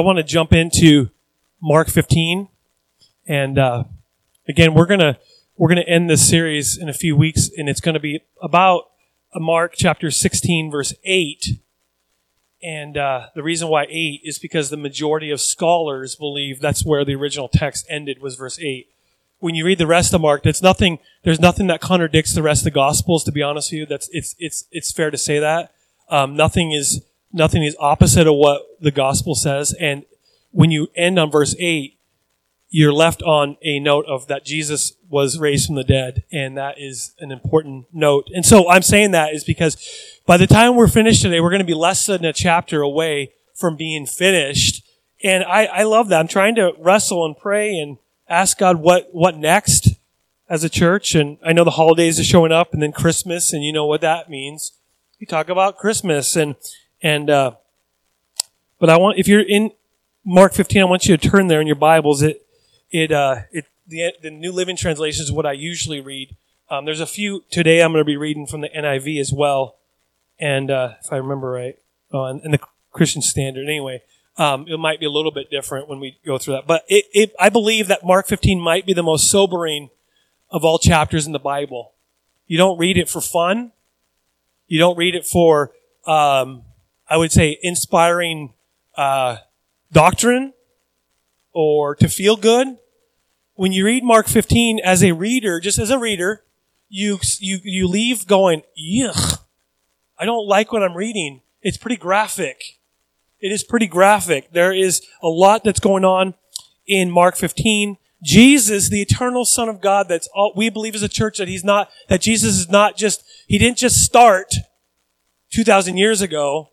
I want to jump into Mark 15, and uh, again, we're gonna we're gonna end this series in a few weeks, and it's going to be about Mark chapter 16, verse 8. And uh, the reason why 8 is because the majority of scholars believe that's where the original text ended was verse 8. When you read the rest of Mark, there's nothing there's nothing that contradicts the rest of the Gospels. To be honest with you, that's it's it's it's fair to say that um, nothing is nothing is opposite of what the Gospel says. And when you end on verse 8, you're left on a note of that Jesus was raised from the dead, and that is an important note. And so I'm saying that is because by the time we're finished today, we're going to be less than a chapter away from being finished. And I, I love that. I'm trying to wrestle and pray and ask God what, what next as a church. And I know the holidays are showing up and then Christmas, and you know what that means. We talk about Christmas and, and, uh, but I want, if you're in Mark 15, I want you to turn there in your Bibles. It, it, uh, it, the, the New Living Translation is what I usually read. Um, there's a few today I'm going to be reading from the NIV as well, and uh, if I remember right, oh, and, and the Christian Standard. Anyway, um, it might be a little bit different when we go through that, but it, it, I believe that Mark 15 might be the most sobering of all chapters in the Bible. You don't read it for fun. You don't read it for, um, I would say, inspiring uh, doctrine or to feel good when you read Mark 15 as a reader, just as a reader, you, you, you leave going, yuck, I don't like what I'm reading. It's pretty graphic. It is pretty graphic. There is a lot that's going on in Mark 15. Jesus, the eternal son of God, that's all we believe as a church that he's not, that Jesus is not just, he didn't just start 2,000 years ago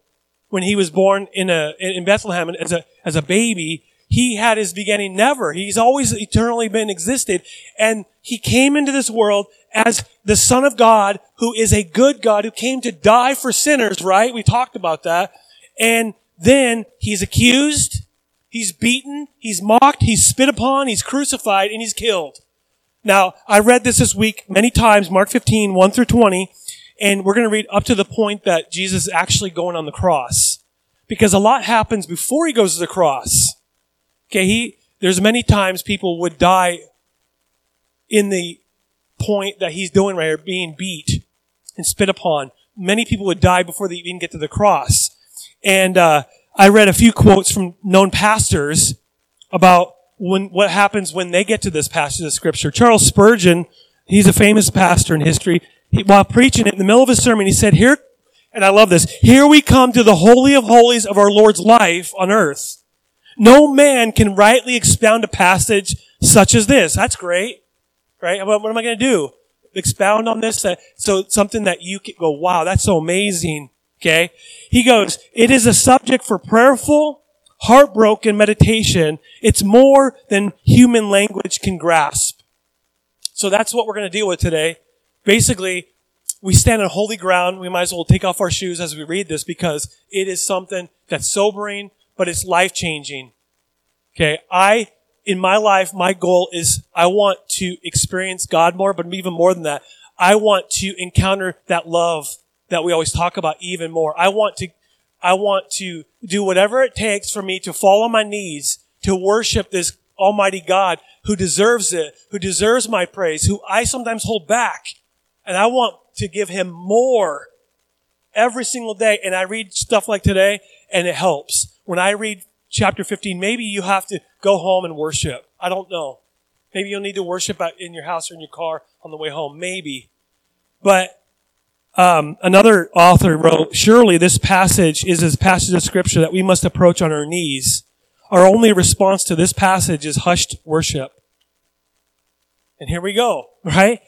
when he was born in a, in Bethlehem as a, as a baby he had his beginning never. He's always eternally been existed. And he came into this world as the son of God, who is a good God, who came to die for sinners, right? We talked about that. And then he's accused, he's beaten, he's mocked, he's spit upon, he's crucified, and he's killed. Now, I read this this week many times, Mark 15, 1 through 20, and we're going to read up to the point that Jesus is actually going on the cross. Because a lot happens before he goes to the cross. Okay, he, there's many times people would die in the point that he's doing right here, being beat and spit upon. Many people would die before they even get to the cross. And, uh, I read a few quotes from known pastors about when, what happens when they get to this passage of scripture. Charles Spurgeon, he's a famous pastor in history. He, while preaching it in the middle of his sermon, he said, here, and I love this, here we come to the holy of holies of our Lord's life on earth. No man can rightly expound a passage such as this. That's great. Right? What, what am I going to do? Expound on this? Uh, so something that you can go, wow, that's so amazing. Okay? He goes, it is a subject for prayerful, heartbroken meditation. It's more than human language can grasp. So that's what we're going to deal with today. Basically, we stand on holy ground. We might as well take off our shoes as we read this because it is something that's sobering, but it's life changing. Okay. I, in my life, my goal is I want to experience God more, but even more than that, I want to encounter that love that we always talk about even more. I want to, I want to do whatever it takes for me to fall on my knees to worship this Almighty God who deserves it, who deserves my praise, who I sometimes hold back. And I want to give him more every single day. And I read stuff like today and it helps when I read chapter 15, maybe you have to go home and worship. I don't know. Maybe you'll need to worship in your house or in your car on the way home. Maybe. But um, another author wrote, surely this passage is a passage of scripture that we must approach on our knees. Our only response to this passage is hushed worship. And here we go, right?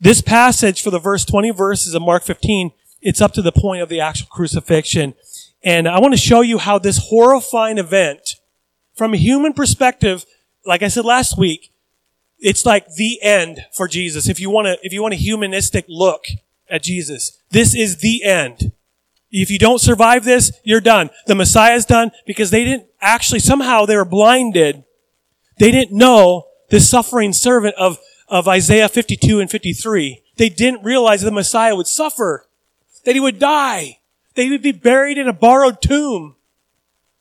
This passage for the verse 20 verses of Mark 15, it's up to the point of the actual crucifixion. And I want to show you how this horrifying event, from a human perspective, like I said last week, it's like the end for Jesus. If you want to, if you want a humanistic look at Jesus, this is the end. If you don't survive this, you're done. The Messiah's done because they didn't actually, somehow they were blinded. They didn't know the suffering servant of, of Isaiah 52 and 53. They didn't realize the Messiah would suffer, that he would die. that he would be buried in a borrowed tomb.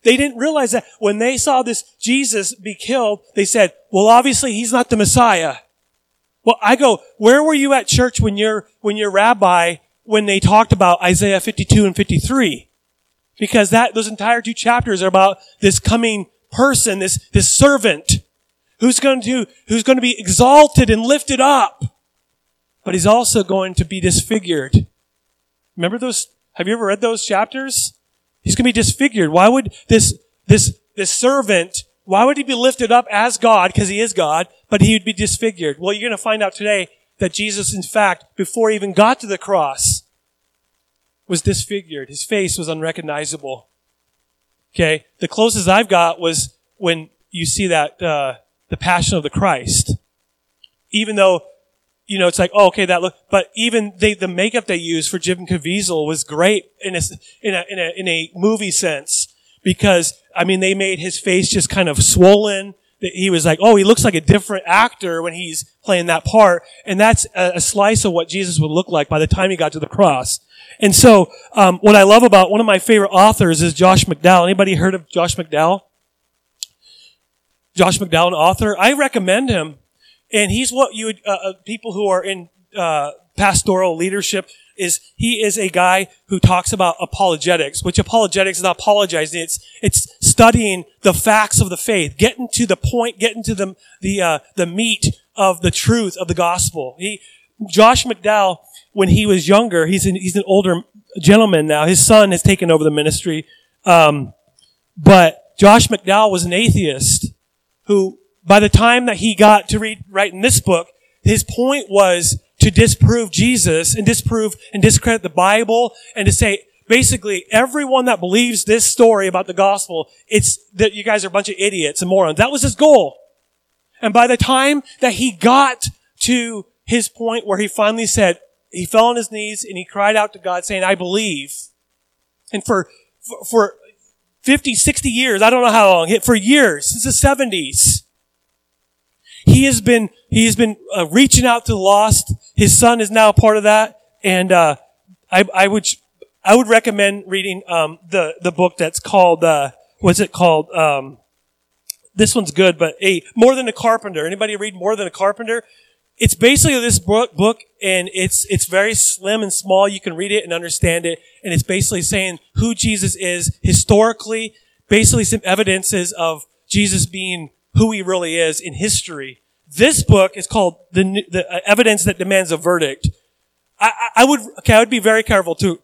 They didn't realize that when they saw this Jesus be killed, they said, well, obviously he's not the Messiah. Well, I go, where were you at church when your, when your rabbi, when they talked about Isaiah 52 and 53? Because that, those entire two chapters are about this coming person, this, this servant who's going to, who's going to be exalted and lifted up. But he's also going to be disfigured. Remember those? Have you ever read those chapters? He's going to be disfigured. Why would this, this, this servant, why would he be lifted up as God? Because he is God, but he would be disfigured. Well, you're going to find out today that Jesus, in fact, before he even got to the cross, was disfigured. His face was unrecognizable. Okay. The closest I've got was when you see that, uh, the passion of the Christ. Even though you know, it's like, oh, okay, that look, but even they, the makeup they used for Jim Caviezel was great in a, in a, in a, in a movie sense because, I mean, they made his face just kind of swollen. That he was like, oh, he looks like a different actor when he's playing that part. And that's a, a slice of what Jesus would look like by the time he got to the cross. And so, um, what I love about one of my favorite authors is Josh McDowell. Anybody heard of Josh McDowell? Josh McDowell, author. I recommend him and he's what you would, uh, uh, people who are in, uh, pastoral leadership is he is a guy who talks about apologetics, which apologetics is not apologizing. It's, it's studying the facts of the faith, getting to the point, getting to the, the, uh, the meat of the truth of the gospel. He, Josh McDowell, when he was younger, he's an, he's an older gentleman now. His son has taken over the ministry. Um, but Josh McDowell was an atheist who by the time that he got to read, in this book, his point was to disprove Jesus and disprove and discredit the Bible and to say, basically, everyone that believes this story about the gospel, it's that you guys are a bunch of idiots and morons. That was his goal. And by the time that he got to his point where he finally said, he fell on his knees and he cried out to God saying, I believe. And for, for, for 50, 60 years, I don't know how long, for years, since the 70s, he has been, he has been uh, reaching out to the lost. His son is now a part of that. And, uh, I, I would, I would recommend reading, um, the, the book that's called, uh, what's it called? Um, this one's good, but a more than a carpenter. Anybody read more than a carpenter? It's basically this book, book, and it's it's very slim and small. You can read it and understand it, and it's basically saying who Jesus is historically, basically some evidences of Jesus being who he really is in history. This book is called the, the uh, evidence that demands a verdict. I, I, I would, okay, I would be very careful to,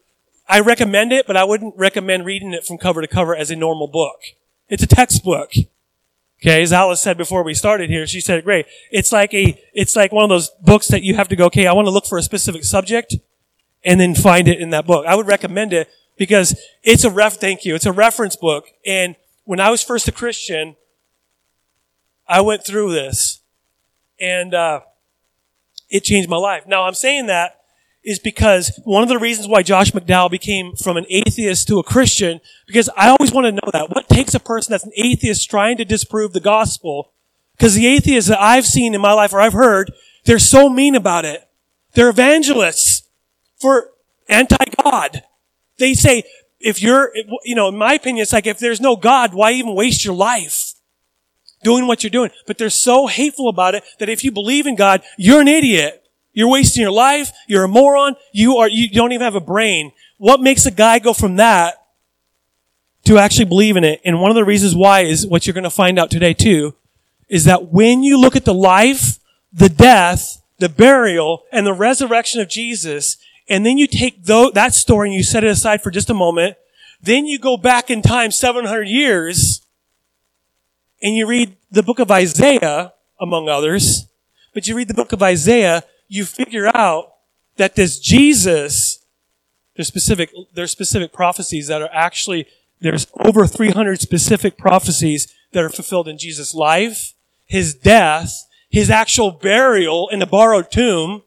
I recommend it, but I wouldn't recommend reading it from cover to cover as a normal book. It's a textbook. Okay, as Alice said before we started here, she said great. It's like a, it's like one of those books that you have to go, okay, I want to look for a specific subject and then find it in that book. I would recommend it because it's a ref, thank you. It's a reference book. And when I was first a Christian, I went through this and, uh, it changed my life. Now I'm saying that is because one of the reasons why Josh McDowell became from an atheist to a Christian, because I always want to know that. What takes a person that's an atheist trying to disprove the gospel? Because the atheists that I've seen in my life or I've heard, they're so mean about it. They're evangelists for anti-God. They say, if you're, you know, in my opinion, it's like, if there's no God, why even waste your life? doing what you're doing. But they're so hateful about it that if you believe in God, you're an idiot. You're wasting your life. You're a moron. You are, you don't even have a brain. What makes a guy go from that to actually believe in it? And one of the reasons why is what you're going to find out today too, is that when you look at the life, the death, the burial, and the resurrection of Jesus, and then you take that story and you set it aside for just a moment, then you go back in time 700 years, and you read the book of Isaiah, among others, but you read the book of Isaiah, you figure out that this Jesus, there's specific, there's specific prophecies that are actually, there's over 300 specific prophecies that are fulfilled in Jesus' life, his death, his actual burial in a borrowed tomb,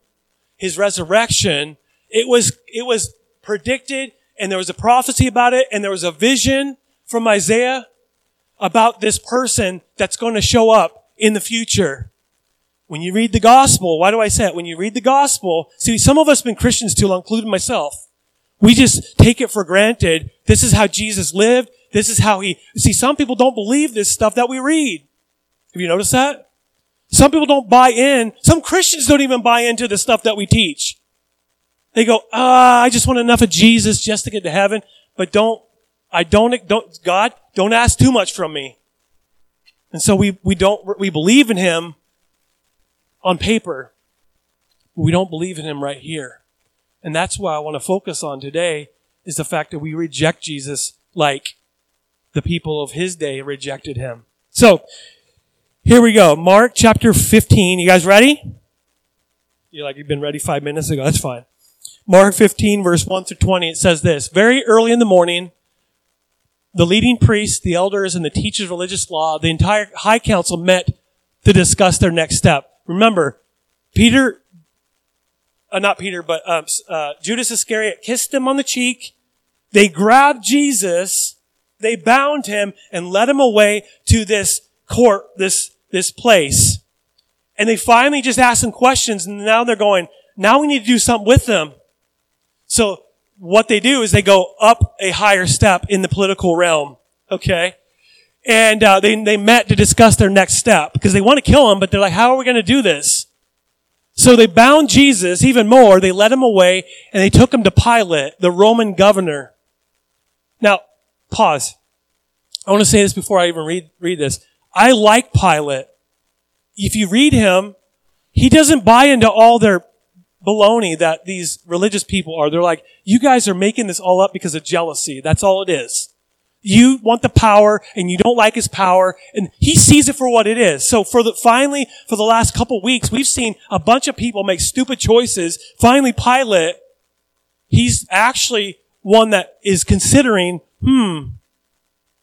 his resurrection. It was, it was predicted and there was a prophecy about it and there was a vision from Isaiah about this person that's going to show up in the future. When you read the gospel, why do I say it? When you read the gospel, see, some of us have been Christians too long, including myself. We just take it for granted. This is how Jesus lived. This is how he, see, some people don't believe this stuff that we read. Have you noticed that? Some people don't buy in. Some Christians don't even buy into the stuff that we teach. They go, ah, I just want enough of Jesus just to get to heaven, but don't, I don't, don't, God, don't ask too much from me. And so we, we don't, we believe in him on paper. We don't believe in him right here. And that's why I want to focus on today is the fact that we reject Jesus like the people of his day rejected him. So, here we go. Mark chapter 15. You guys ready? You're like, you've been ready five minutes ago. That's fine. Mark 15 verse 1 through 20. It says this, very early in the morning, the leading priests, the elders, and the teachers of religious law, the entire high council met to discuss their next step. Remember, Peter, uh, not Peter, but um, uh, Judas Iscariot kissed him on the cheek. They grabbed Jesus, they bound him, and led him away to this court, this this place. And they finally just asked some questions and now they're going, now we need to do something with them. So what they do is they go up a higher step in the political realm. Okay. And uh, they, they met to discuss their next step because they want to kill him, but they're like, how are we going to do this? So they bound Jesus even more. They led him away and they took him to Pilate, the Roman governor. Now, pause. I want to say this before I even read, read this. I like Pilate. If you read him, he doesn't buy into all their baloney that these religious people are. They're like, you guys are making this all up because of jealousy. That's all it is. You want the power and you don't like his power and he sees it for what it is. So for the, finally, for the last couple weeks, we've seen a bunch of people make stupid choices. Finally, Pilate, he's actually one that is considering, hmm,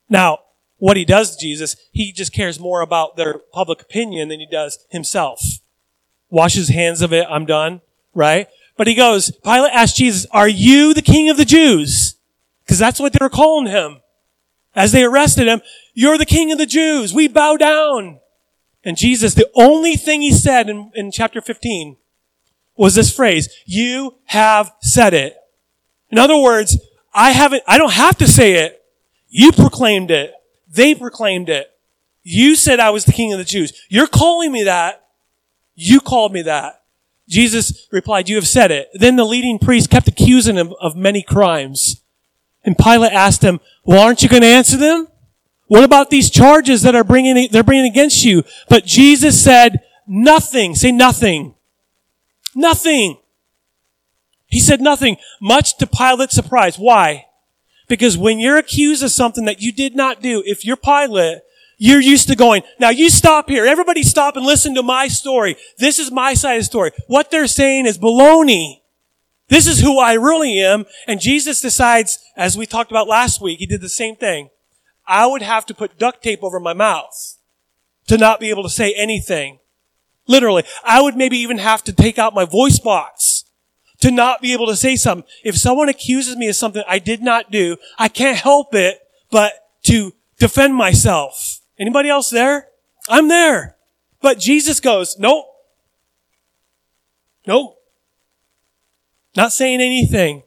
now, what he does to Jesus, he just cares more about their public opinion than he does himself. Washes hands of it, I'm done, right? But he goes, Pilate asked Jesus, are you the king of the Jews? Because that's what they were calling him. As they arrested him, you're the king of the Jews. We bow down. And Jesus, the only thing he said in, in chapter 15 was this phrase, you have said it. In other words, I haven't, I don't have to say it. You proclaimed it. They proclaimed it. You said I was the king of the Jews. You're calling me that. You called me that. Jesus replied, you have said it. Then the leading priest kept accusing him of many crimes. And Pilate asked him, well, aren't you going to answer them? What about these charges that are bringing, they're bringing against you? But Jesus said, nothing. Say nothing. Nothing. He said nothing, much to Pilate's surprise. Why? Because when you're accused of something that you did not do, if you're Pilate, you're used to going, now you stop here. Everybody stop and listen to my story. This is my side of the story. What they're saying is baloney. This is who I really am. And Jesus decides, as we talked about last week, he did the same thing. I would have to put duct tape over my mouth to not be able to say anything. Literally. I would maybe even have to take out my voice box to not be able to say something. If someone accuses me of something I did not do, I can't help it but to defend myself. Anybody else there? I'm there. But Jesus goes, nope. Nope. Not saying anything.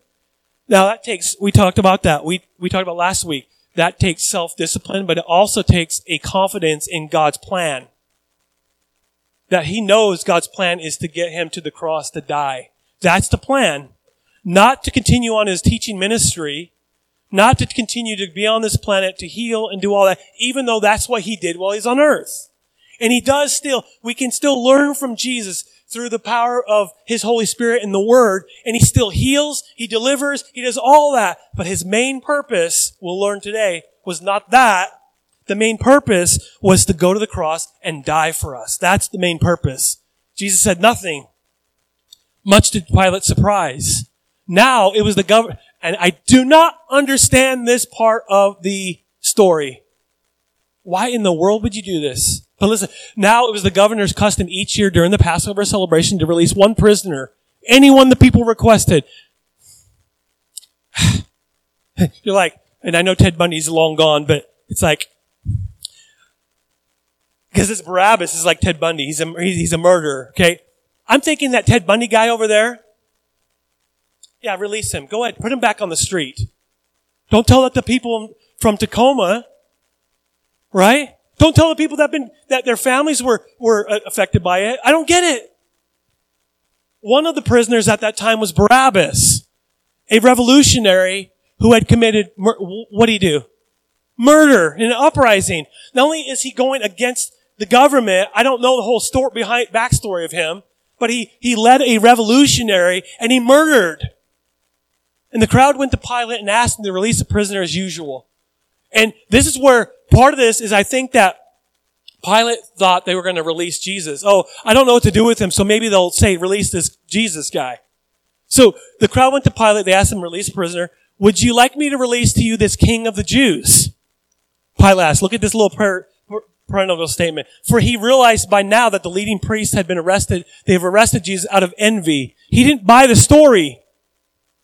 Now that takes, we talked about that. We, we talked about last week. That takes self-discipline, but it also takes a confidence in God's plan. That he knows God's plan is to get him to the cross to die. That's the plan. Not to continue on his teaching ministry, not to continue to be on this planet to heal and do all that, even though that's what he did while he's on earth. And he does still, we can still learn from Jesus through the power of his Holy Spirit and the Word, and he still heals, he delivers, he does all that. But his main purpose, we'll learn today, was not that. The main purpose was to go to the cross and die for us. That's the main purpose. Jesus said nothing much to Pilate's surprise. Now it was the government, and I do not understand this part of the story. Why in the world would you do this? But listen, now it was the governor's custom each year during the Passover celebration to release one prisoner, anyone the people requested. You're like, and I know Ted Bundy's long gone, but it's like, because this Barabbas is like Ted Bundy. He's a, he's a murderer, okay? I'm thinking that Ted Bundy guy over there. Yeah, release him. Go ahead. Put him back on the street. Don't tell that the people from Tacoma, right? Don't tell the people that been, that their families were, were uh, affected by it. I don't get it. One of the prisoners at that time was Barabbas, a revolutionary who had committed, what did he do? Murder in an uprising. Not only is he going against the government, I don't know the whole story behind, backstory of him, but he, he led a revolutionary and he murdered. And the crowd went to Pilate and asked him to release the prisoner as usual. And this is where part of this is I think that Pilate thought they were going to release Jesus. Oh, I don't know what to do with him, so maybe they'll say, release this Jesus guy. So the crowd went to Pilate, they asked him, release prisoner. Would you like me to release to you this king of the Jews? Pilate asked, look at this little prayer, parental statement. For he realized by now that the leading priests had been arrested. They've arrested Jesus out of envy. He didn't buy the story.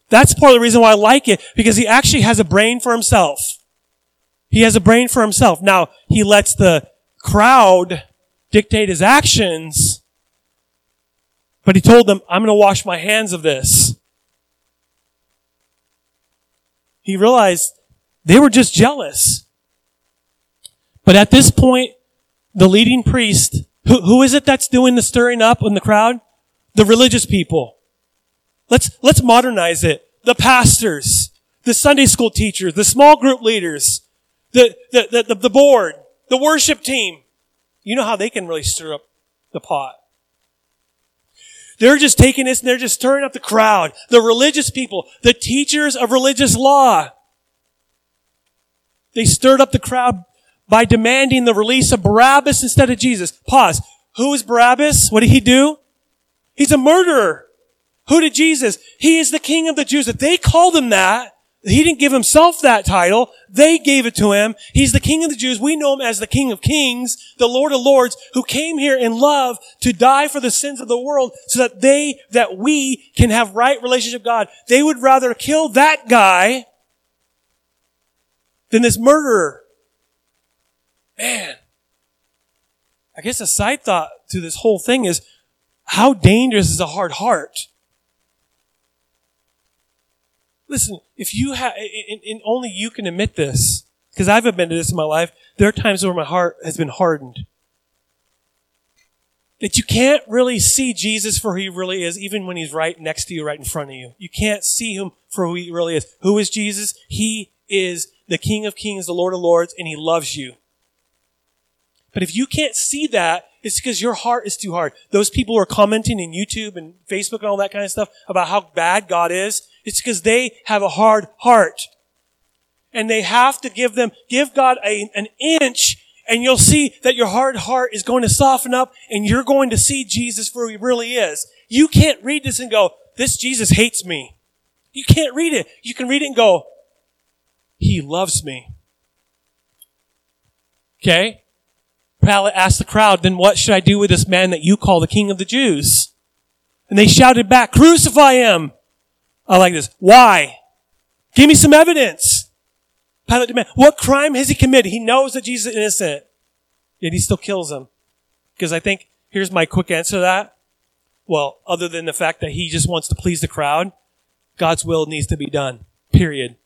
That's part of the reason why I like it, because he actually has a brain for himself. He has a brain for himself. Now, he lets the crowd dictate his actions, but he told them, I'm going to wash my hands of this. He realized they were just jealous. But at this point, the leading priest, who, who is it that's doing the stirring up in the crowd? The religious people. Let's, let's modernize it. The pastors, the Sunday school teachers, the small group leaders, the, the, the, the, board, the worship team. You know how they can really stir up the pot. They're just taking this and they're just stirring up the crowd. The religious people, the teachers of religious law. They stirred up the crowd by demanding the release of Barabbas instead of Jesus. Pause. Who is Barabbas? What did he do? He's a murderer. Who did Jesus? He is the king of the Jews. If they called him that, he didn't give himself that title. They gave it to him. He's the King of the Jews. We know him as the King of Kings, the Lord of Lords, who came here in love to die for the sins of the world so that they, that we can have right relationship with God. They would rather kill that guy than this murderer. Man. I guess a side thought to this whole thing is how dangerous is a hard heart? Listen, if you have, and, only you can admit this, because I've admitted this in my life, there are times where my heart has been hardened. That you can't really see Jesus for who he really is, even when he's right next to you, right in front of you. You can't see him for who he really is. Who is Jesus? He is the King of Kings, the Lord of Lords, and he loves you. But if you can't see that, it's because your heart is too hard. Those people who are commenting in YouTube and Facebook and all that kind of stuff about how bad God is, it's because they have a hard heart. And they have to give them, give God a, an inch and you'll see that your hard heart is going to soften up and you're going to see Jesus for who he really is. You can't read this and go, this Jesus hates me. You can't read it. You can read it and go, he loves me. Okay? Pilate asked the crowd, then what should I do with this man that you call the king of the Jews? And they shouted back, crucify him. I like this. Why? Give me some evidence. Pilate demanded, what crime has he committed? He knows that Jesus is innocent, yet he still kills him. Because I think, here's my quick answer to that. Well, other than the fact that he just wants to please the crowd, God's will needs to be done. Period.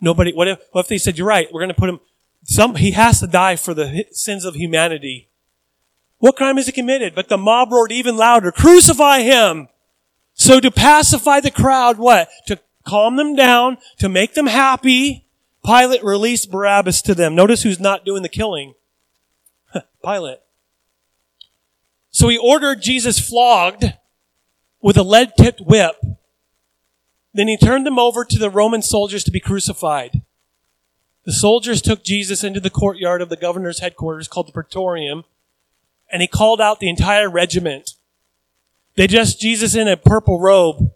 Nobody, what if, what if they said, you're right, we're going to put him, some, he has to die for the sins of humanity. What crime has he committed? But the mob roared even louder, crucify him! So to pacify the crowd, what? To calm them down, to make them happy, Pilate released Barabbas to them. Notice who's not doing the killing. Pilate. So he ordered Jesus flogged with a lead-tipped whip. Then he turned them over to the Roman soldiers to be crucified. The soldiers took Jesus into the courtyard of the governor's headquarters called the Praetorium, and he called out the entire regiment. They dressed Jesus in a purple robe.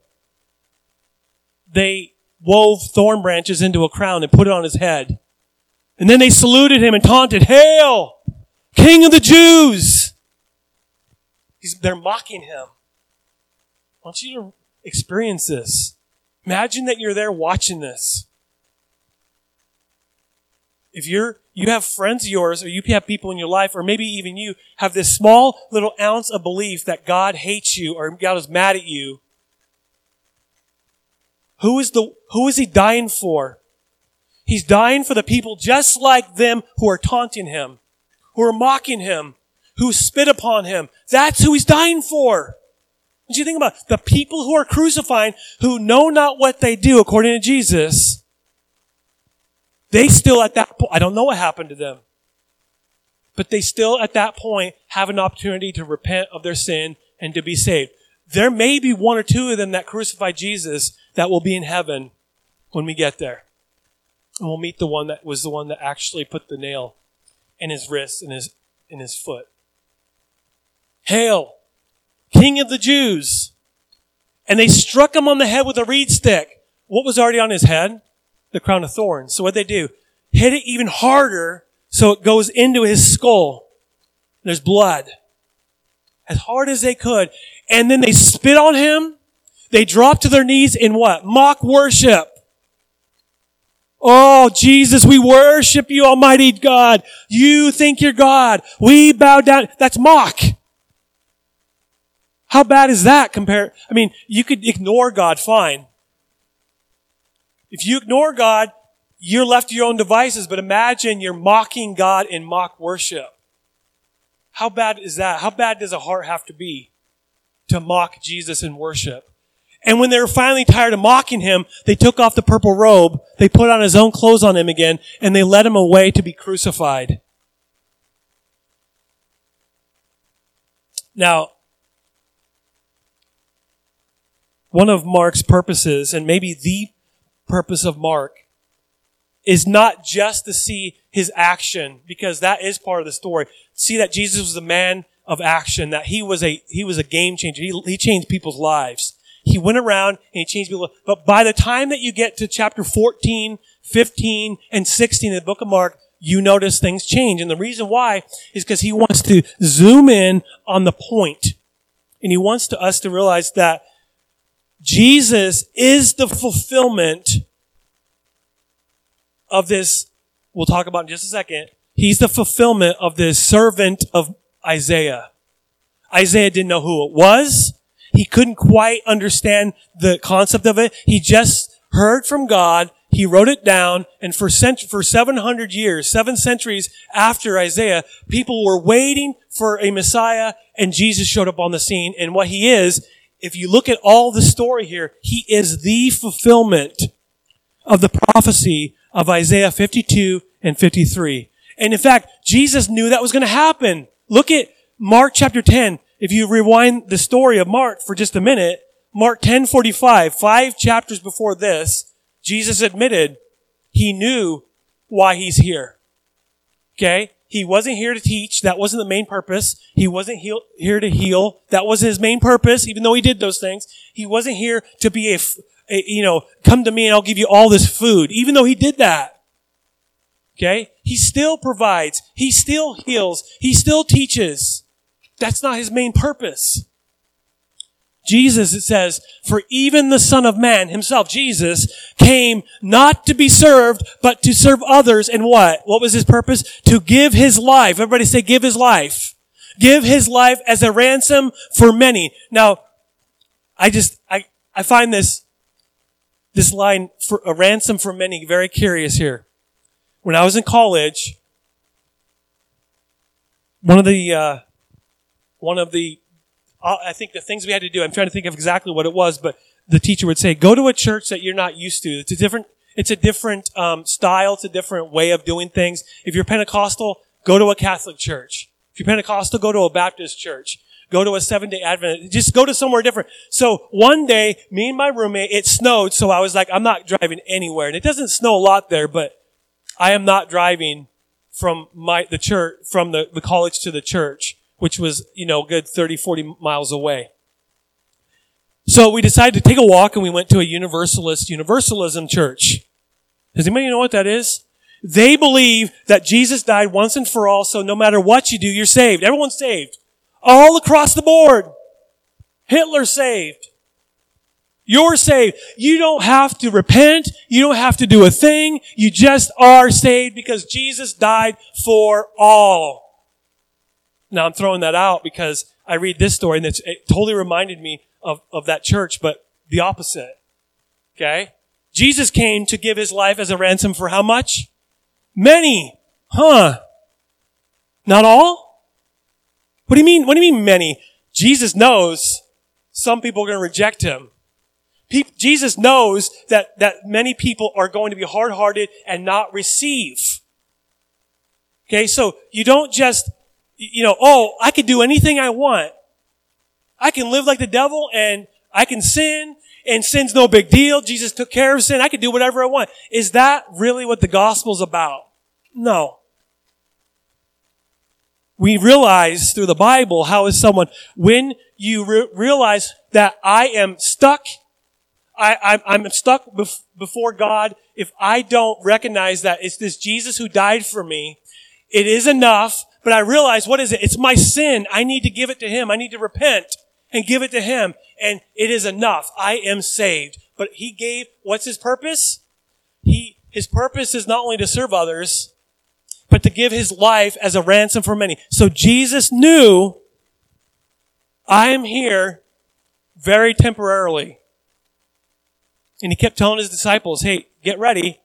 They wove thorn branches into a crown and put it on his head. And then they saluted him and taunted, Hail! King of the Jews! He's, they're mocking him. I want you to experience this. Imagine that you're there watching this. If you're, you have friends of yours, or you have people in your life, or maybe even you have this small little ounce of belief that God hates you or God is mad at you, who is the, who is he dying for? He's dying for the people just like them who are taunting him, who are mocking him, who spit upon him. That's who he's dying for. What do you think about it? the people who are crucifying, who know not what they do, according to Jesus? They still at that point, I don't know what happened to them, but they still at that point have an opportunity to repent of their sin and to be saved. There may be one or two of them that crucified Jesus that will be in heaven when we get there. And we'll meet the one that was the one that actually put the nail in his wrist and his in his foot. Hail, King of the Jews. And they struck him on the head with a reed stick. What was already on his head? The crown of thorns. So what they do? Hit it even harder so it goes into his skull. There's blood. As hard as they could. And then they spit on him. They drop to their knees in what? Mock worship. Oh, Jesus, we worship you, Almighty God. You think you're God. We bow down. That's mock. How bad is that compared? I mean, you could ignore God fine. If you ignore God, you're left to your own devices, but imagine you're mocking God in mock worship. How bad is that? How bad does a heart have to be to mock Jesus in worship? And when they were finally tired of mocking him, they took off the purple robe, they put on his own clothes on him again, and they led him away to be crucified. Now, one of Mark's purposes, and maybe the purpose of Mark, is not just to see his action, because that is part of the story. See that Jesus was a man of action, that he was a, he was a game changer. He, he changed people's lives. He went around and he changed people. But by the time that you get to chapter 14, 15, and 16 in the book of Mark, you notice things change. And the reason why is because he wants to zoom in on the point. And he wants to us to realize that Jesus is the fulfillment of this. We'll talk about in just a second. He's the fulfillment of this servant of Isaiah. Isaiah didn't know who it was. He couldn't quite understand the concept of it. He just heard from God. He wrote it down. And for, cent- for 700 years, seven centuries after Isaiah, people were waiting for a Messiah and Jesus showed up on the scene. And what he is if you look at all the story here, he is the fulfillment of the prophecy of Isaiah 52 and 53. And in fact, Jesus knew that was going to happen. Look at Mark chapter 10. If you rewind the story of Mark for just a minute, Mark 10:45, five chapters before this, Jesus admitted he knew why he's here. Okay? He wasn't here to teach. That wasn't the main purpose. He wasn't heal, here to heal. That wasn't his main purpose, even though he did those things. He wasn't here to be a, a, you know, come to me and I'll give you all this food, even though he did that. Okay? He still provides. He still heals. He still teaches. That's not his main purpose. Jesus, it says, for even the Son of Man himself, Jesus, came not to be served, but to serve others. And what? What was his purpose? To give his life. Everybody say, give his life. Give his life as a ransom for many. Now, I just, I, I find this, this line for a ransom for many very curious here. When I was in college, one of the, uh, one of the I think the things we had to do, I'm trying to think of exactly what it was, but the teacher would say, go to a church that you're not used to. It's a different, it's a different um, style. It's a different way of doing things. If you're Pentecostal, go to a Catholic church. If you're Pentecostal, go to a Baptist church. Go to a seven day Advent. Just go to somewhere different. So one day, me and my roommate, it snowed. So I was like, I'm not driving anywhere. And it doesn't snow a lot there, but I am not driving from my, the church, from the, the college to the church which was, you know, good 30, 40 miles away. So we decided to take a walk and we went to a Universalist Universalism church. Does anybody know what that is? They believe that Jesus died once and for all, so no matter what you do, you're saved. Everyone's saved. All across the board. Hitler saved. You're saved. You don't have to repent. You don't have to do a thing. You just are saved because Jesus died for all. Now I'm throwing that out because I read this story and it totally reminded me of, of that church, but the opposite. Okay? Jesus came to give his life as a ransom for how much? Many. Huh. Not all? What do you mean? What do you mean many? Jesus knows some people are going to reject him. Jesus knows that, that many people are going to be hard-hearted and not receive. Okay, so you don't just, you know, oh, I can do anything I want. I can live like the devil and I can sin and sin's no big deal. Jesus took care of sin. I can do whatever I want. Is that really what the gospel's about? No. We realize through the Bible how is someone, when you re- realize that I am stuck, I, am stuck bef- before God if I don't recognize that it's this Jesus who died for me. It is enough, but I realize what is it? It's my sin. I need to give it to Him. I need to repent and give it to Him. And it is enough. I am saved. But He gave, what's His purpose? He, His purpose is not only to serve others, but to give His life as a ransom for many. So Jesus knew, I am here very temporarily. And He kept telling His disciples, hey, get ready.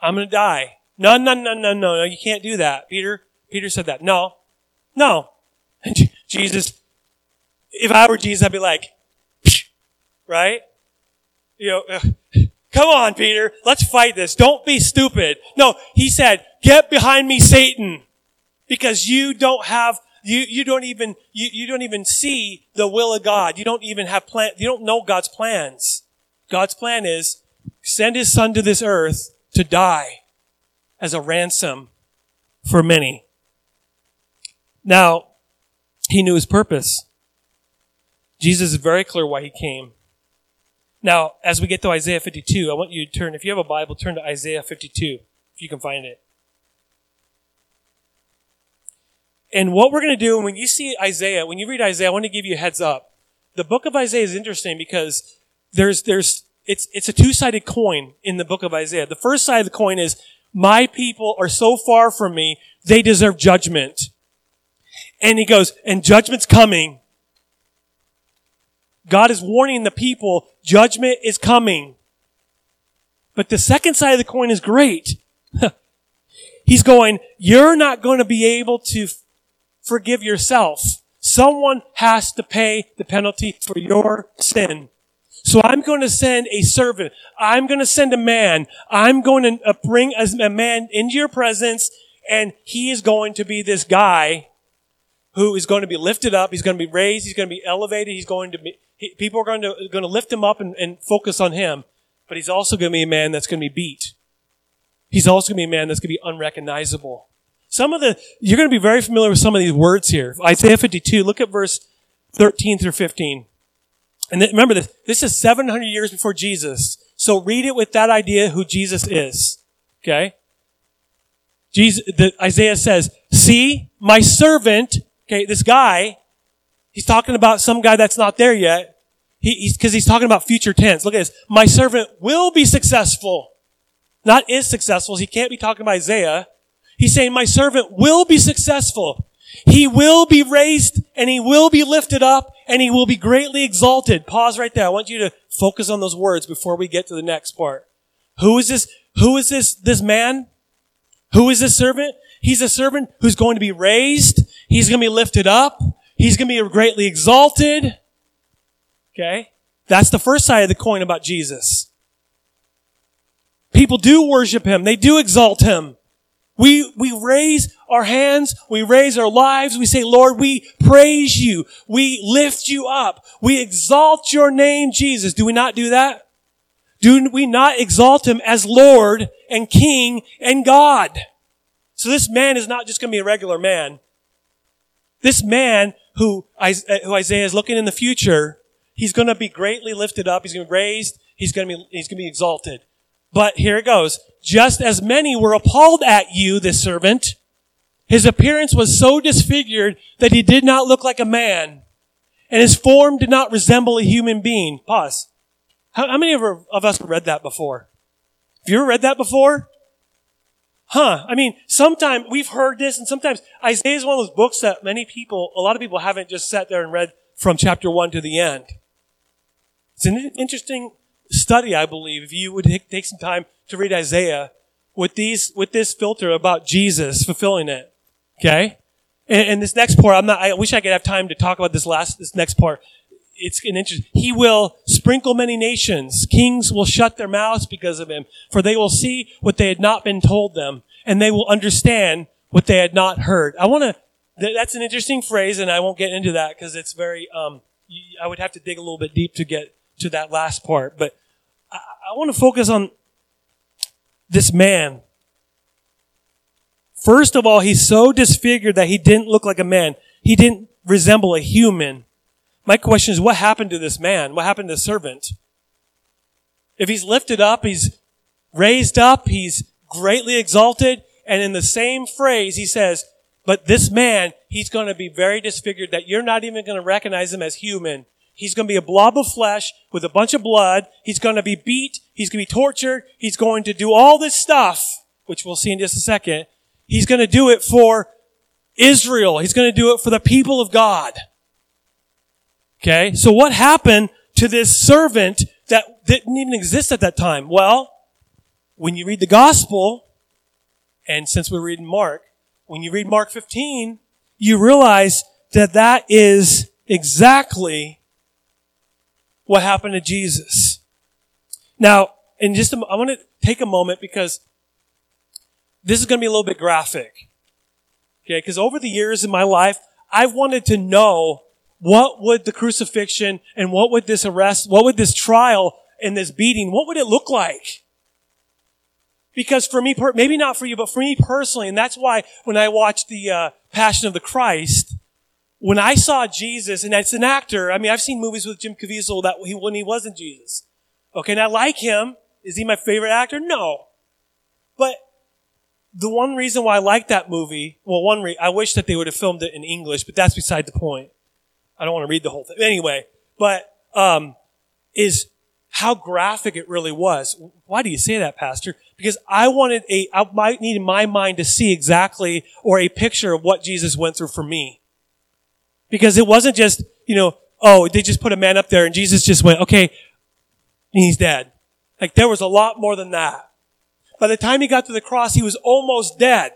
I'm going to die. No, no, no, no, no, no, you can't do that. Peter, Peter said that. No, no. And Jesus, if I were Jesus, I'd be like, right? You know, come on, Peter, let's fight this. Don't be stupid. No, he said, get behind me, Satan, because you don't have, you, you don't even, you, you don't even see the will of God. You don't even have plan, you don't know God's plans. God's plan is send his son to this earth to die as a ransom for many. Now, he knew his purpose. Jesus is very clear why he came. Now, as we get to Isaiah 52, I want you to turn, if you have a Bible, turn to Isaiah 52, if you can find it. And what we're going to do when you see Isaiah, when you read Isaiah, I want to give you a heads up. The book of Isaiah is interesting because there's, there's, it's, it's a two-sided coin in the book of Isaiah. The first side of the coin is, my people are so far from me, they deserve judgment. And he goes, and judgment's coming. God is warning the people, judgment is coming. But the second side of the coin is great. He's going, you're not going to be able to f- forgive yourself. Someone has to pay the penalty for your sin. So I'm going to send a servant. I'm going to send a man. I'm going to uh, bring a man into your presence and he is going to be this guy who is going to be lifted up. He's going to be raised. He's going to be elevated. He's going to be, he, people are going to, going to lift him up and, and focus on him. But he's also going to be a man that's going to be beat. He's also going to be a man that's going to be unrecognizable. Some of the, you're going to be very familiar with some of these words here. Isaiah 52, look at verse 13 through 15. And th- remember this, this is 700 years before Jesus. So read it with that idea who Jesus is. Okay? Jesus, the, Isaiah says, see, my servant, okay, this guy, he's talking about some guy that's not there yet. He, he's, cause he's talking about future tense. Look at this. My servant will be successful. Not is successful. He can't be talking about Isaiah. He's saying my servant will be successful. He will be raised and he will be lifted up and he will be greatly exalted. Pause right there. I want you to focus on those words before we get to the next part. Who is this? Who is this, this man? Who is this servant? He's a servant who's going to be raised. He's going to be lifted up. He's going to be greatly exalted. Okay. That's the first side of the coin about Jesus. People do worship him. They do exalt him. We, we raise our hands. We raise our lives. We say, Lord, we praise you. We lift you up. We exalt your name, Jesus. Do we not do that? Do we not exalt him as Lord and King and God? So this man is not just going to be a regular man. This man who, uh, who Isaiah is looking in the future, he's going to be greatly lifted up. He's going to be raised. He's going to be, he's going to be exalted. But here it goes. Just as many were appalled at you, this servant, his appearance was so disfigured that he did not look like a man, and his form did not resemble a human being. Pause. How, how many of, of us read that before? Have you ever read that before? Huh. I mean, sometimes we've heard this, and sometimes Isaiah is one of those books that many people, a lot of people haven't just sat there and read from chapter one to the end. It's an interesting study, I believe, if you would take some time to read Isaiah with these, with this filter about Jesus fulfilling it. Okay? And, and this next part, I'm not, I wish I could have time to talk about this last, this next part. It's an interest. He will sprinkle many nations. Kings will shut their mouths because of him, for they will see what they had not been told them, and they will understand what they had not heard. I want to, that's an interesting phrase, and I won't get into that because it's very, um, I would have to dig a little bit deep to get to that last part, but I, I want to focus on this man. First of all, he's so disfigured that he didn't look like a man. He didn't resemble a human. My question is, what happened to this man? What happened to the servant? If he's lifted up, he's raised up, he's greatly exalted, and in the same phrase, he says, but this man, he's going to be very disfigured that you're not even going to recognize him as human. He's going to be a blob of flesh with a bunch of blood. He's going to be beat. He's going to be tortured. He's going to do all this stuff, which we'll see in just a second. He's going to do it for Israel. He's going to do it for the people of God. Okay. So what happened to this servant that didn't even exist at that time? Well, when you read the gospel, and since we're reading Mark, when you read Mark 15, you realize that that is exactly what happened to Jesus. Now, in just a, I want to take a moment because this is going to be a little bit graphic. Okay, because over the years in my life, I've wanted to know what would the crucifixion and what would this arrest, what would this trial and this beating, what would it look like? Because for me, maybe not for you, but for me personally, and that's why when I watched the uh, Passion of the Christ, when I saw Jesus, and it's an actor, I mean, I've seen movies with Jim Caviezel that he, when he wasn't Jesus. Okay, and I like him. Is he my favorite actor? No. But the one reason why I like that movie, well, one re- I wish that they would have filmed it in English, but that's beside the point. I don't want to read the whole thing. Anyway, but, um, is how graphic it really was. Why do you say that, Pastor? Because I wanted a, I might need my mind to see exactly or a picture of what Jesus went through for me. Because it wasn't just, you know, oh, they just put a man up there and Jesus just went, okay, he's dead. Like there was a lot more than that. By the time he got to the cross, he was almost dead.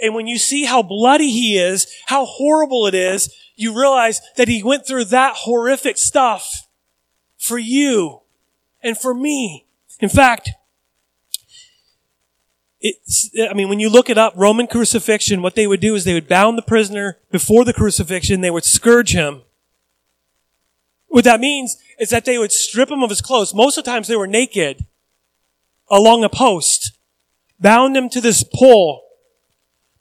And when you see how bloody he is, how horrible it is, you realize that he went through that horrific stuff for you and for me. In fact, it's, I mean, when you look it up, Roman crucifixion, what they would do is they would bound the prisoner before the crucifixion, they would scourge him. What that means is that they would strip him of his clothes. Most of the times they were naked along a post, bound him to this pole.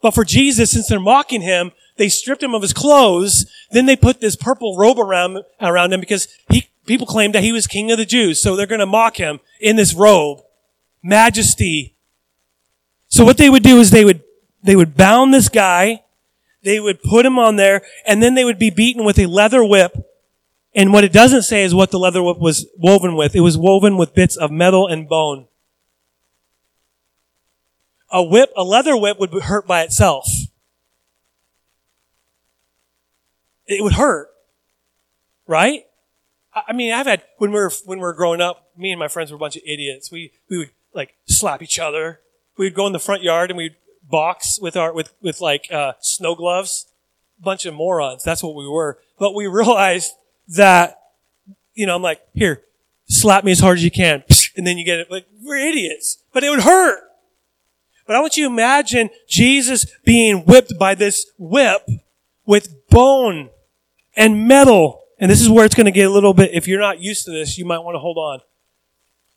But for Jesus, since they're mocking him, they stripped him of his clothes. Then they put this purple robe around, around him because he, people claimed that he was king of the Jews. So they're going to mock him in this robe. Majesty, so what they would do is they would, they would bound this guy, they would put him on there, and then they would be beaten with a leather whip. And what it doesn't say is what the leather whip was woven with. It was woven with bits of metal and bone. A whip, a leather whip would hurt by itself. It would hurt. Right? I mean, I've had, when we were, when we were growing up, me and my friends were a bunch of idiots. We, we would like slap each other we'd go in the front yard and we'd box with our with with like uh, snow gloves. Bunch of morons. That's what we were. But we realized that you know I'm like here, slap me as hard as you can, and then you get it. Like we're idiots, but it would hurt. But I want you to imagine Jesus being whipped by this whip with bone and metal. And this is where it's going to get a little bit, if you're not used to this, you might want to hold on.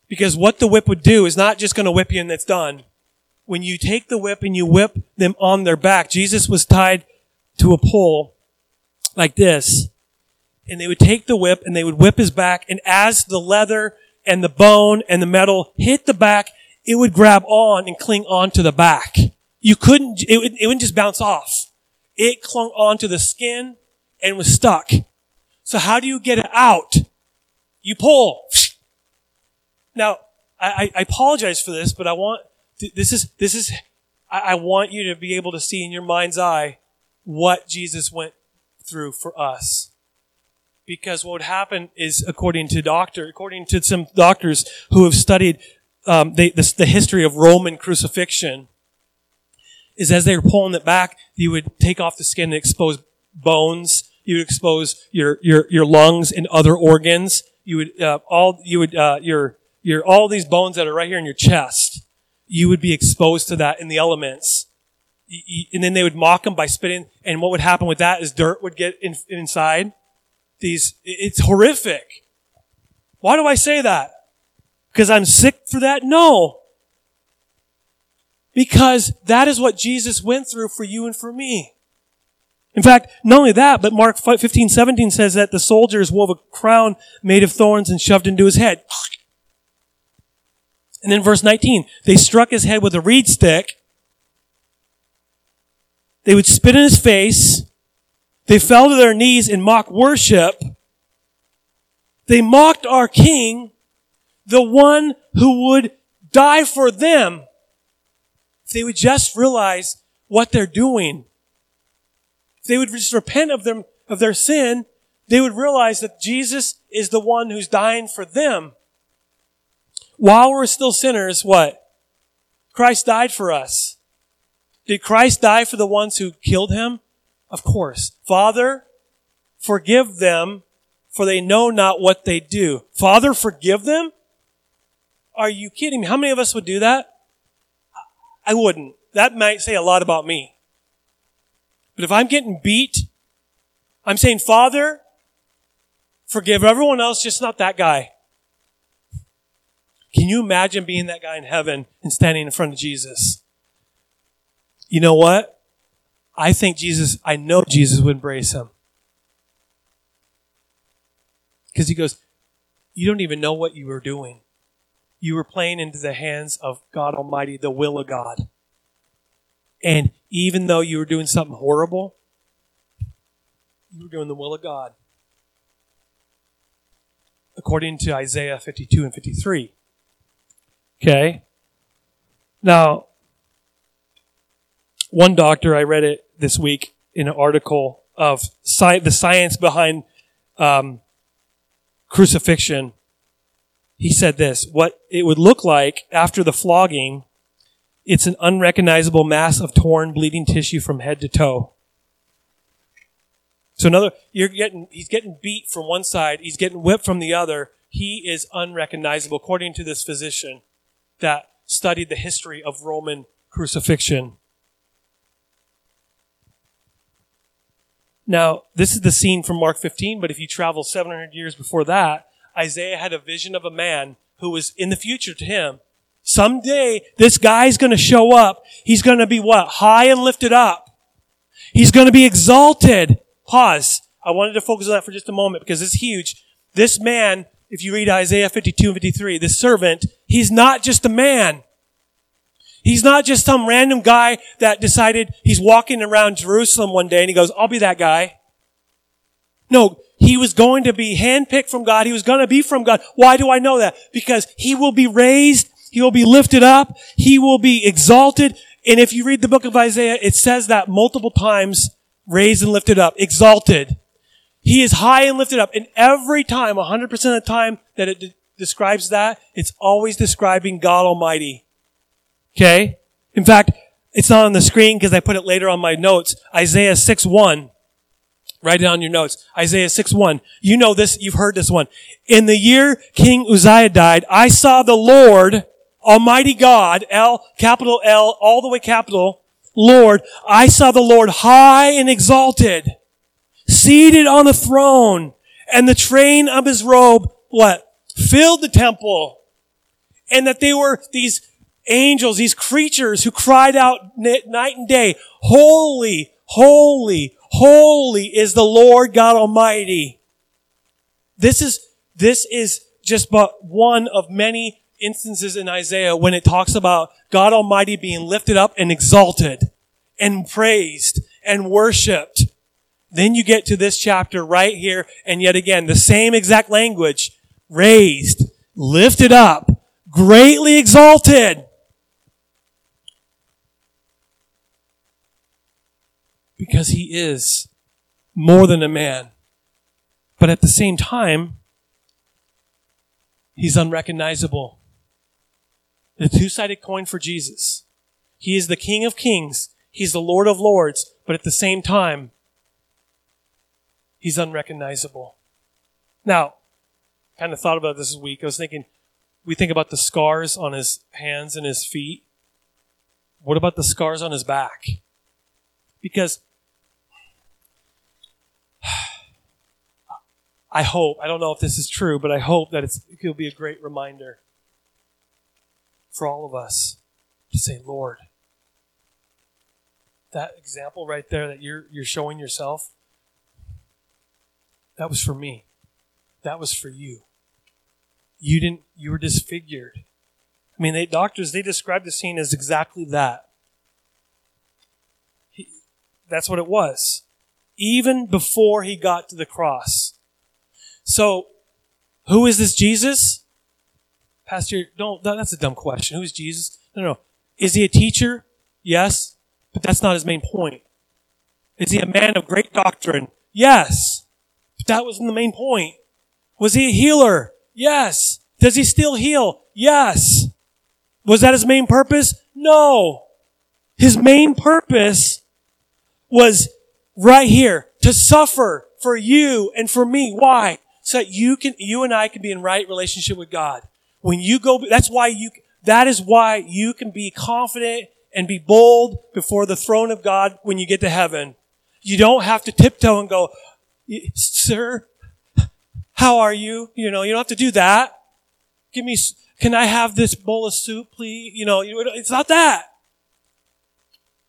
Because what the whip would do is not just going to whip you and it's done when you take the whip and you whip them on their back, Jesus was tied to a pole like this. And they would take the whip and they would whip his back. And as the leather and the bone and the metal hit the back, it would grab on and cling onto the back. You couldn't, it, would, it wouldn't just bounce off. It clung onto the skin and was stuck. So how do you get it out? You pull. Now, I, I apologize for this, but I want this is, this is, I want you to be able to see in your mind's eye what Jesus went through for us. Because what would happen is, according to doctor, according to some doctors who have studied um, the history of Roman crucifixion, is as they were pulling it back, you would take off the skin and expose bones. You would expose your your your lungs and other organs. You would uh, all you would uh, your your all these bones that are right here in your chest. You would be exposed to that in the elements, and then they would mock them by spitting. And what would happen with that is dirt would get in, inside. These it's horrific. Why do I say that? Because I'm sick for that? No. Because that is what Jesus went through for you and for me. In fact, not only that, but Mark 15, 17 says that the soldiers wove a crown made of thorns and shoved into his head. And then verse 19, they struck his head with a reed stick. They would spit in his face. They fell to their knees in mock worship. They mocked our king, the one who would die for them. They would just realize what they're doing, if they would just repent of them, of their sin, they would realize that Jesus is the one who's dying for them. While we're still sinners, what? Christ died for us. Did Christ die for the ones who killed him? Of course. Father, forgive them, for they know not what they do. Father, forgive them? Are you kidding me? How many of us would do that? I wouldn't. That might say a lot about me. But if I'm getting beat, I'm saying, Father, forgive everyone else, just not that guy. Can you imagine being that guy in heaven and standing in front of Jesus? You know what? I think Jesus, I know Jesus would embrace him. Because he goes, You don't even know what you were doing you were playing into the hands of God Almighty, the will of God. And even though you were doing something horrible, you were doing the will of God. According to Isaiah 52 and 53. Okay? Now, one doctor, I read it this week in an article of sci- the science behind um, crucifixion he said this, what it would look like after the flogging, it's an unrecognizable mass of torn, bleeding tissue from head to toe. So another, you're getting, he's getting beat from one side, he's getting whipped from the other. He is unrecognizable, according to this physician that studied the history of Roman crucifixion. Now, this is the scene from Mark 15, but if you travel 700 years before that, Isaiah had a vision of a man who was in the future to him. Someday, this guy's gonna show up. He's gonna be what? High and lifted up. He's gonna be exalted. Pause. I wanted to focus on that for just a moment because it's huge. This man, if you read Isaiah 52 and 53, this servant, he's not just a man. He's not just some random guy that decided he's walking around Jerusalem one day and he goes, I'll be that guy. No, he was going to be handpicked from God. He was going to be from God. Why do I know that? Because he will be raised. He will be lifted up. He will be exalted. And if you read the book of Isaiah, it says that multiple times, raised and lifted up, exalted. He is high and lifted up. And every time, 100% of the time that it de- describes that, it's always describing God Almighty. Okay? In fact, it's not on the screen because I put it later on my notes. Isaiah 6 1 Write it on your notes. Isaiah 6 1. You know this, you've heard this one. In the year King Uzziah died, I saw the Lord, Almighty God, L, capital L, all the way capital, Lord, I saw the Lord high and exalted, seated on the throne, and the train of his robe, what? Filled the temple. And that they were these angels, these creatures who cried out night and day, holy, holy, Holy is the Lord God Almighty. This is, this is just but one of many instances in Isaiah when it talks about God Almighty being lifted up and exalted and praised and worshiped. Then you get to this chapter right here and yet again, the same exact language, raised, lifted up, greatly exalted. Because he is more than a man. But at the same time, he's unrecognizable. The two sided coin for Jesus. He is the King of Kings. He's the Lord of Lords. But at the same time, he's unrecognizable. Now, kind of thought about this week. I was thinking, we think about the scars on his hands and his feet. What about the scars on his back? Because I hope, I don't know if this is true, but I hope that it'll be a great reminder for all of us to say, Lord, that example right there that you're, you're showing yourself, that was for me. That was for you. You didn't, you were disfigured. I mean, they, doctors, they described the scene as exactly that. He, that's what it was. Even before he got to the cross. So, who is this Jesus? Pastor, don't, that's a dumb question. Who is Jesus? No, no. Is he a teacher? Yes. But that's not his main point. Is he a man of great doctrine? Yes. But that wasn't the main point. Was he a healer? Yes. Does he still heal? Yes. Was that his main purpose? No. His main purpose was right here to suffer for you and for me. Why? So that you can, you and I can be in right relationship with God. When you go, that's why you, that is why you can be confident and be bold before the throne of God when you get to heaven. You don't have to tiptoe and go, sir, how are you? You know, you don't have to do that. Give me, can I have this bowl of soup, please? You know, it's not that.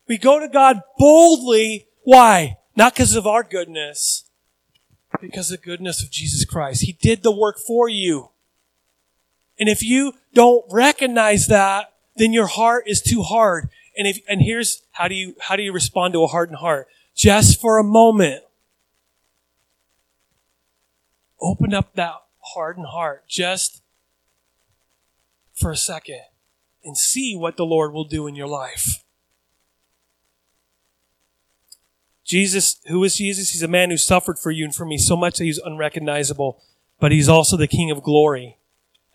We go to God boldly. Why? Not because of our goodness, because of the goodness of Jesus Christ. He did the work for you. And if you don't recognize that, then your heart is too hard. And if, and here's how do you, how do you respond to a hardened heart? Just for a moment. Open up that hardened heart just for a second and see what the Lord will do in your life. Jesus, who is Jesus? He's a man who suffered for you and for me so much that he's unrecognizable, but he's also the King of glory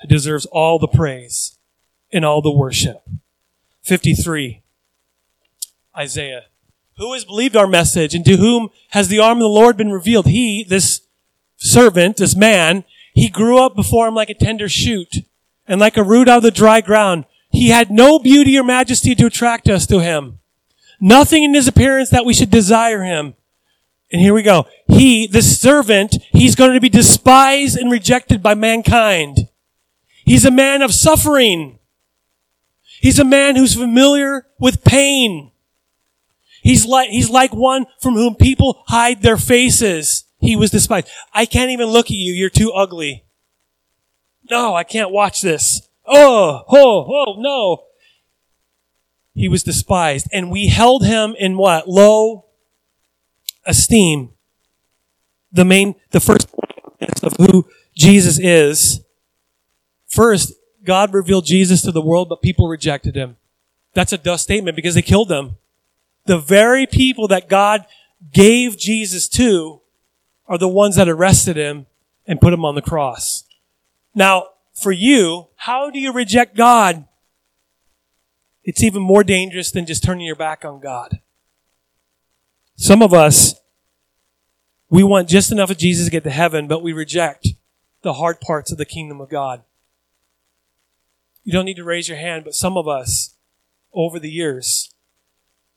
who deserves all the praise and all the worship. 53. Isaiah. Who has believed our message and to whom has the arm of the Lord been revealed? He, this servant, this man, he grew up before him like a tender shoot and like a root out of the dry ground. He had no beauty or majesty to attract us to him. Nothing in his appearance that we should desire him. And here we go. He, the servant, he's going to be despised and rejected by mankind. He's a man of suffering. He's a man who's familiar with pain. He's like, he's like one from whom people hide their faces. He was despised. I can't even look at you. You're too ugly. No, I can't watch this. Oh, oh, oh, no. He was despised. And we held him in what? Low esteem. The main, the first of who Jesus is. First, God revealed Jesus to the world, but people rejected him. That's a dust statement because they killed him. The very people that God gave Jesus to are the ones that arrested him and put him on the cross. Now, for you, how do you reject God? It's even more dangerous than just turning your back on God. Some of us, we want just enough of Jesus to get to heaven, but we reject the hard parts of the kingdom of God. You don't need to raise your hand, but some of us, over the years,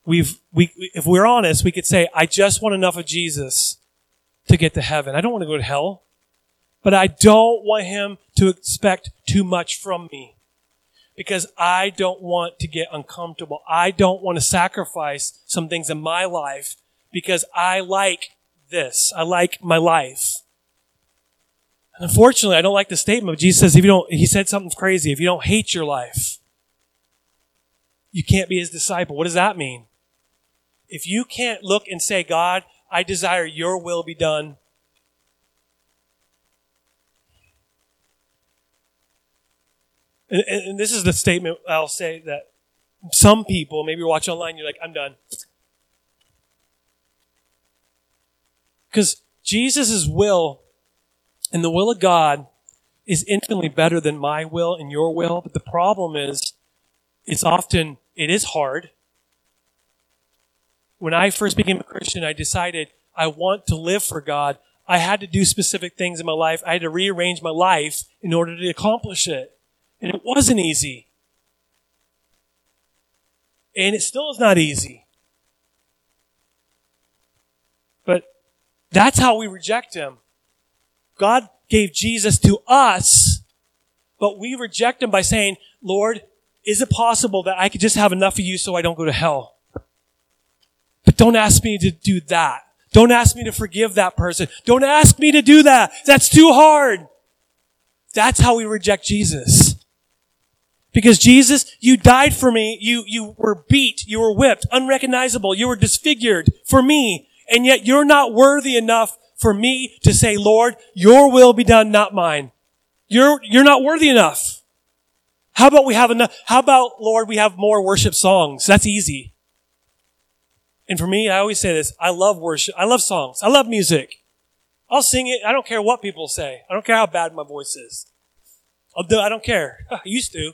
we've, we, if we're honest, we could say, I just want enough of Jesus to get to heaven. I don't want to go to hell, but I don't want him to expect too much from me because I don't want to get uncomfortable. I don't want to sacrifice some things in my life because I like this. I like my life. Unfortunately, I don't like the statement. Jesus says, if you don't, he said something crazy. If you don't hate your life, you can't be his disciple. What does that mean? If you can't look and say, God, I desire your will be done. And, and this is the statement I'll say that some people, maybe you're watching online, you're like, I'm done. Because Jesus' will And the will of God is infinitely better than my will and your will. But the problem is, it's often, it is hard. When I first became a Christian, I decided I want to live for God. I had to do specific things in my life. I had to rearrange my life in order to accomplish it. And it wasn't easy. And it still is not easy. But that's how we reject Him. God gave Jesus to us, but we reject Him by saying, Lord, is it possible that I could just have enough of you so I don't go to hell? But don't ask me to do that. Don't ask me to forgive that person. Don't ask me to do that. That's too hard. That's how we reject Jesus. Because Jesus, you died for me. You, you were beat. You were whipped, unrecognizable. You were disfigured for me. And yet you're not worthy enough for me to say, Lord, your will be done, not mine. You're, you're not worthy enough. How about we have enough? How about, Lord, we have more worship songs? That's easy. And for me, I always say this. I love worship. I love songs. I love music. I'll sing it. I don't care what people say. I don't care how bad my voice is. I'll do, I don't care. I used to.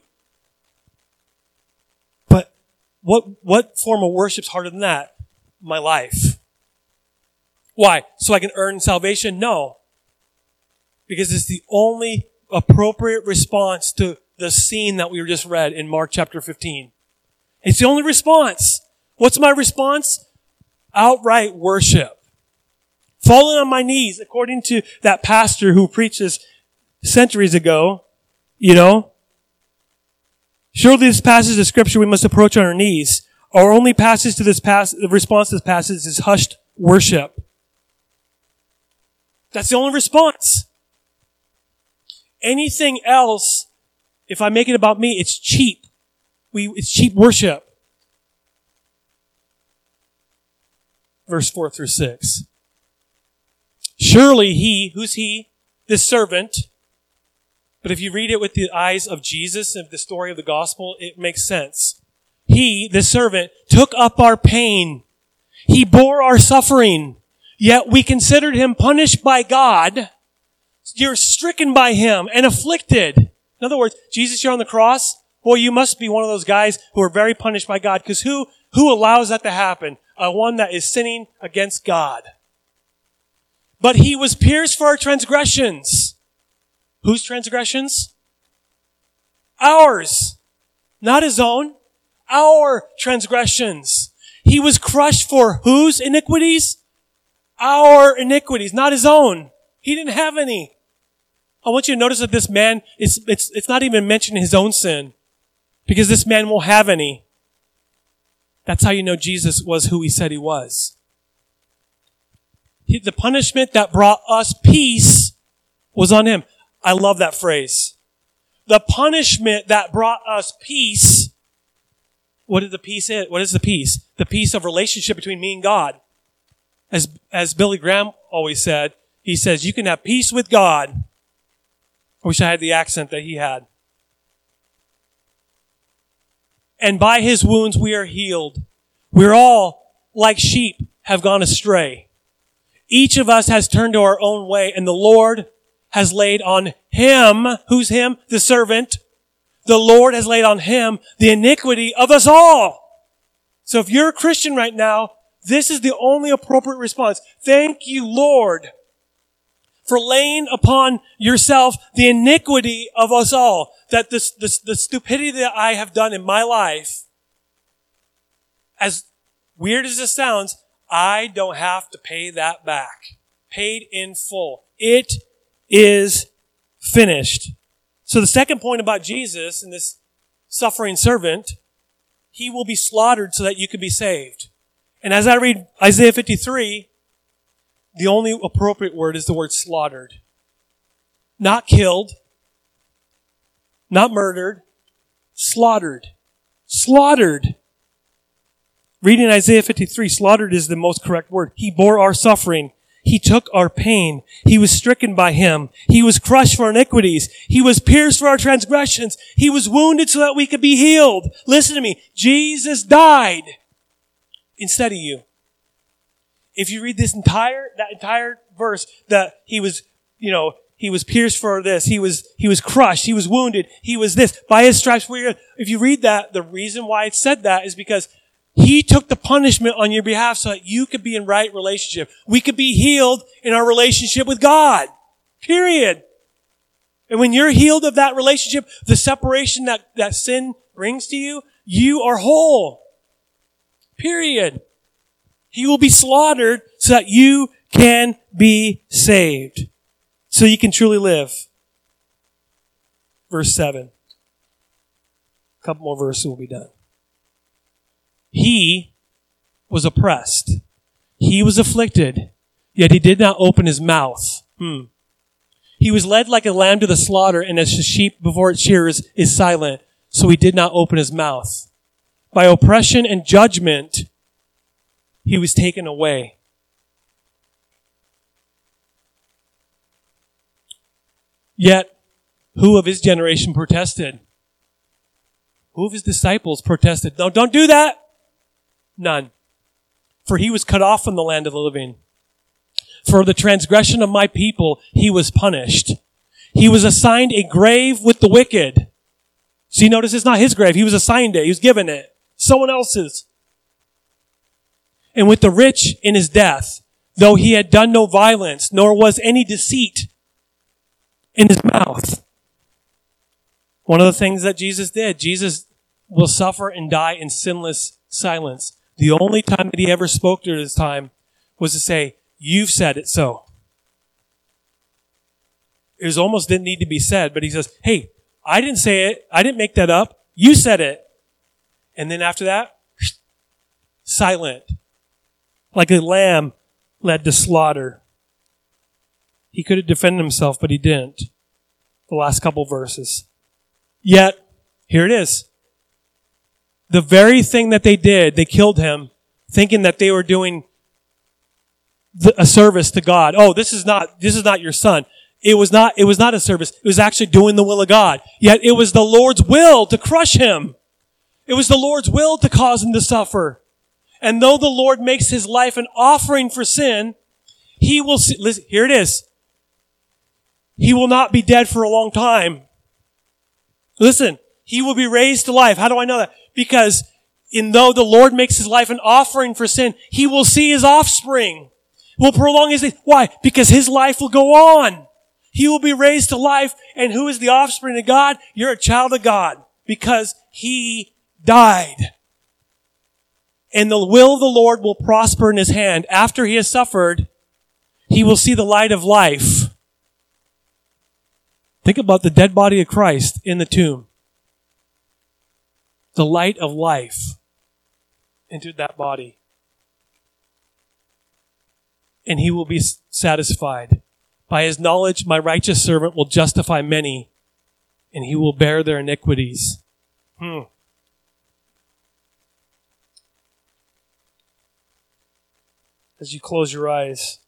What, what form of worship's harder than that? My life. Why? So I can earn salvation? No. Because it's the only appropriate response to the scene that we just read in Mark chapter 15. It's the only response. What's my response? Outright worship. Falling on my knees, according to that pastor who preaches centuries ago, you know. Surely this passage of scripture we must approach on our knees. Our only passage to this pass, the response to this passage is hushed worship. That's the only response. Anything else if I make it about me, it's cheap. We, it's cheap worship. Verse 4 through 6. Surely he, who's he? This servant. But if you read it with the eyes of Jesus and the story of the gospel, it makes sense. He, the servant, took up our pain. He bore our suffering. Yet we considered him punished by God. You're stricken by him and afflicted. In other words, Jesus, you're on the cross. Boy, you must be one of those guys who are very punished by God because who, who allows that to happen? A one that is sinning against God. But he was pierced for our transgressions. Whose transgressions? Ours. Not his own. Our transgressions. He was crushed for whose iniquities? Our iniquities, not his own. He didn't have any. I want you to notice that this man, it's, it's, it's not even mentioning his own sin because this man won't have any. That's how you know Jesus was who he said he was. He, the punishment that brought us peace was on him. I love that phrase. The punishment that brought us peace. What is the peace? What is the peace? The peace of relationship between me and God. As, as Billy Graham always said, he says, you can have peace with God I wish I had the accent that he had. And by his wounds we are healed. We're all, like sheep, have gone astray. Each of us has turned to our own way, and the Lord has laid on him, who's him? The servant. The Lord has laid on him the iniquity of us all. So if you're a Christian right now, this is the only appropriate response. Thank you, Lord, for laying upon yourself the iniquity of us all. That this, this, the stupidity that I have done in my life, as weird as it sounds, I don't have to pay that back. Paid in full. It is finished. So the second point about Jesus and this suffering servant, he will be slaughtered so that you can be saved. And as I read Isaiah 53, the only appropriate word is the word slaughtered. Not killed, not murdered, slaughtered. Slaughtered. Reading Isaiah 53, slaughtered is the most correct word. He bore our suffering. He took our pain. He was stricken by him. He was crushed for iniquities. He was pierced for our transgressions. He was wounded so that we could be healed. Listen to me. Jesus died instead of you if you read this entire, that entire verse, that he was, you know, he was pierced for this. He was, he was crushed. He was wounded. He was this. By his stripes, if you read that, the reason why it said that is because he took the punishment on your behalf so that you could be in right relationship. We could be healed in our relationship with God. Period. And when you're healed of that relationship, the separation that, that sin brings to you, you are whole. Period. He will be slaughtered so that you can be saved so you can truly live. Verse 7. A couple more verses will be done. He was oppressed. He was afflicted, yet he did not open his mouth. Hmm. He was led like a lamb to the slaughter, and as a sheep before its shearers is silent, so he did not open his mouth. By oppression and judgment, he was taken away. Yet, who of his generation protested? Who of his disciples protested? No, don't do that. None. For he was cut off from the land of the living. For the transgression of my people, he was punished. He was assigned a grave with the wicked. See, notice it's not his grave. He was assigned it. He was given it. Someone else's. And with the rich in his death, though he had done no violence, nor was any deceit in his mouth. One of the things that Jesus did, Jesus will suffer and die in sinless silence. The only time that he ever spoke during his time was to say, You've said it so. It was almost didn't need to be said, but he says, Hey, I didn't say it. I didn't make that up. You said it. And then after that, silent. Like a lamb led to slaughter. He could have defended himself, but he didn't. The last couple verses. Yet, here it is. The very thing that they did, they killed him, thinking that they were doing a service to God. Oh, this is not, this is not your son. It was not, it was not a service. It was actually doing the will of God. Yet it was the Lord's will to crush him. It was the Lord's will to cause him to suffer. And though the Lord makes his life an offering for sin, he will see, listen, here it is. He will not be dead for a long time. Listen, he will be raised to life. How do I know that? Because in though the Lord makes his life an offering for sin, he will see his offspring. Will prolong his life. Why? Because his life will go on. He will be raised to life. And who is the offspring of God? You're a child of God because he died. And the will of the Lord will prosper in his hand. After he has suffered, he will see the light of life. Think about the dead body of Christ in the tomb. The light of life entered that body. And he will be satisfied. By his knowledge, my righteous servant will justify many, and he will bear their iniquities. Hmm. As you close your eyes,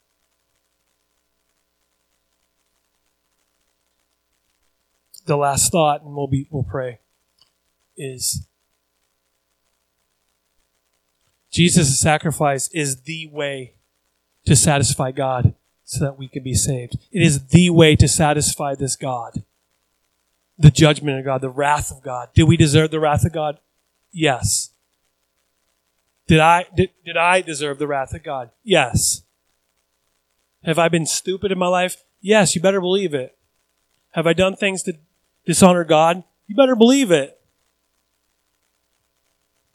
the last thought, and we'll be we'll pray, is Jesus' sacrifice is the way to satisfy God so that we can be saved. It is the way to satisfy this God. The judgment of God, the wrath of God. Do we deserve the wrath of God? Yes. Did I, did, did I deserve the wrath of God? Yes. Have I been stupid in my life? Yes, you better believe it. Have I done things to dishonor God, you better believe it.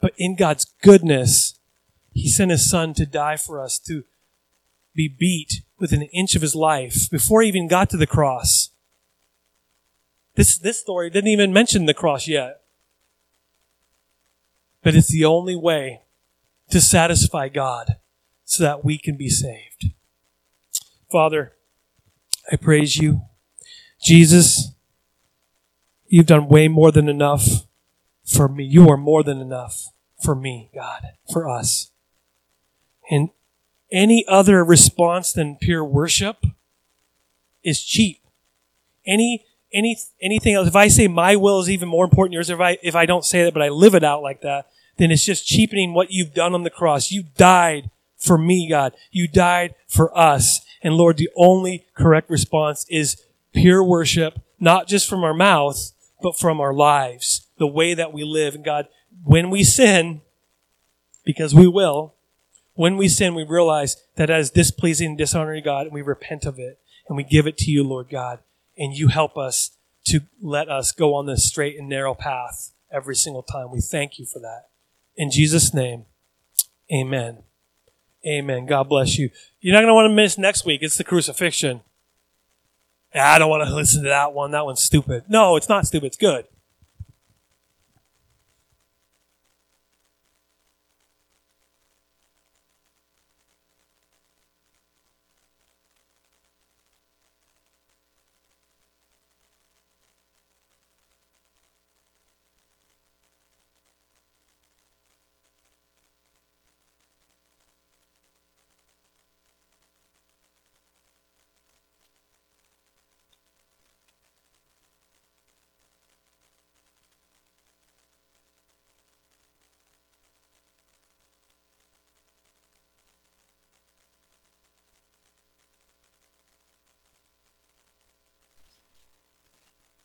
But in God's goodness, He sent His Son to die for us, to be beat within an inch of His life before He even got to the cross. This, this story didn't even mention the cross yet. But it's the only way to satisfy God so that we can be saved. Father, I praise you. Jesus, You've done way more than enough for me. You are more than enough for me, God, for us. And any other response than pure worship is cheap. Any any anything else, if I say my will is even more important than yours, if I if I don't say that but I live it out like that, then it's just cheapening what you've done on the cross. You died for me, God. You died for us. And Lord, the only correct response is pure worship, not just from our mouth, but from our lives, the way that we live. And God, when we sin, because we will, when we sin, we realize that is displeasing, and dishonoring God, and we repent of it, and we give it to you, Lord God, and you help us to let us go on this straight and narrow path every single time. We thank you for that. In Jesus' name, amen. Amen. God bless you. You're not going to want to miss next week. It's the crucifixion. I don't want to listen to that one. That one's stupid. No, it's not stupid. It's good.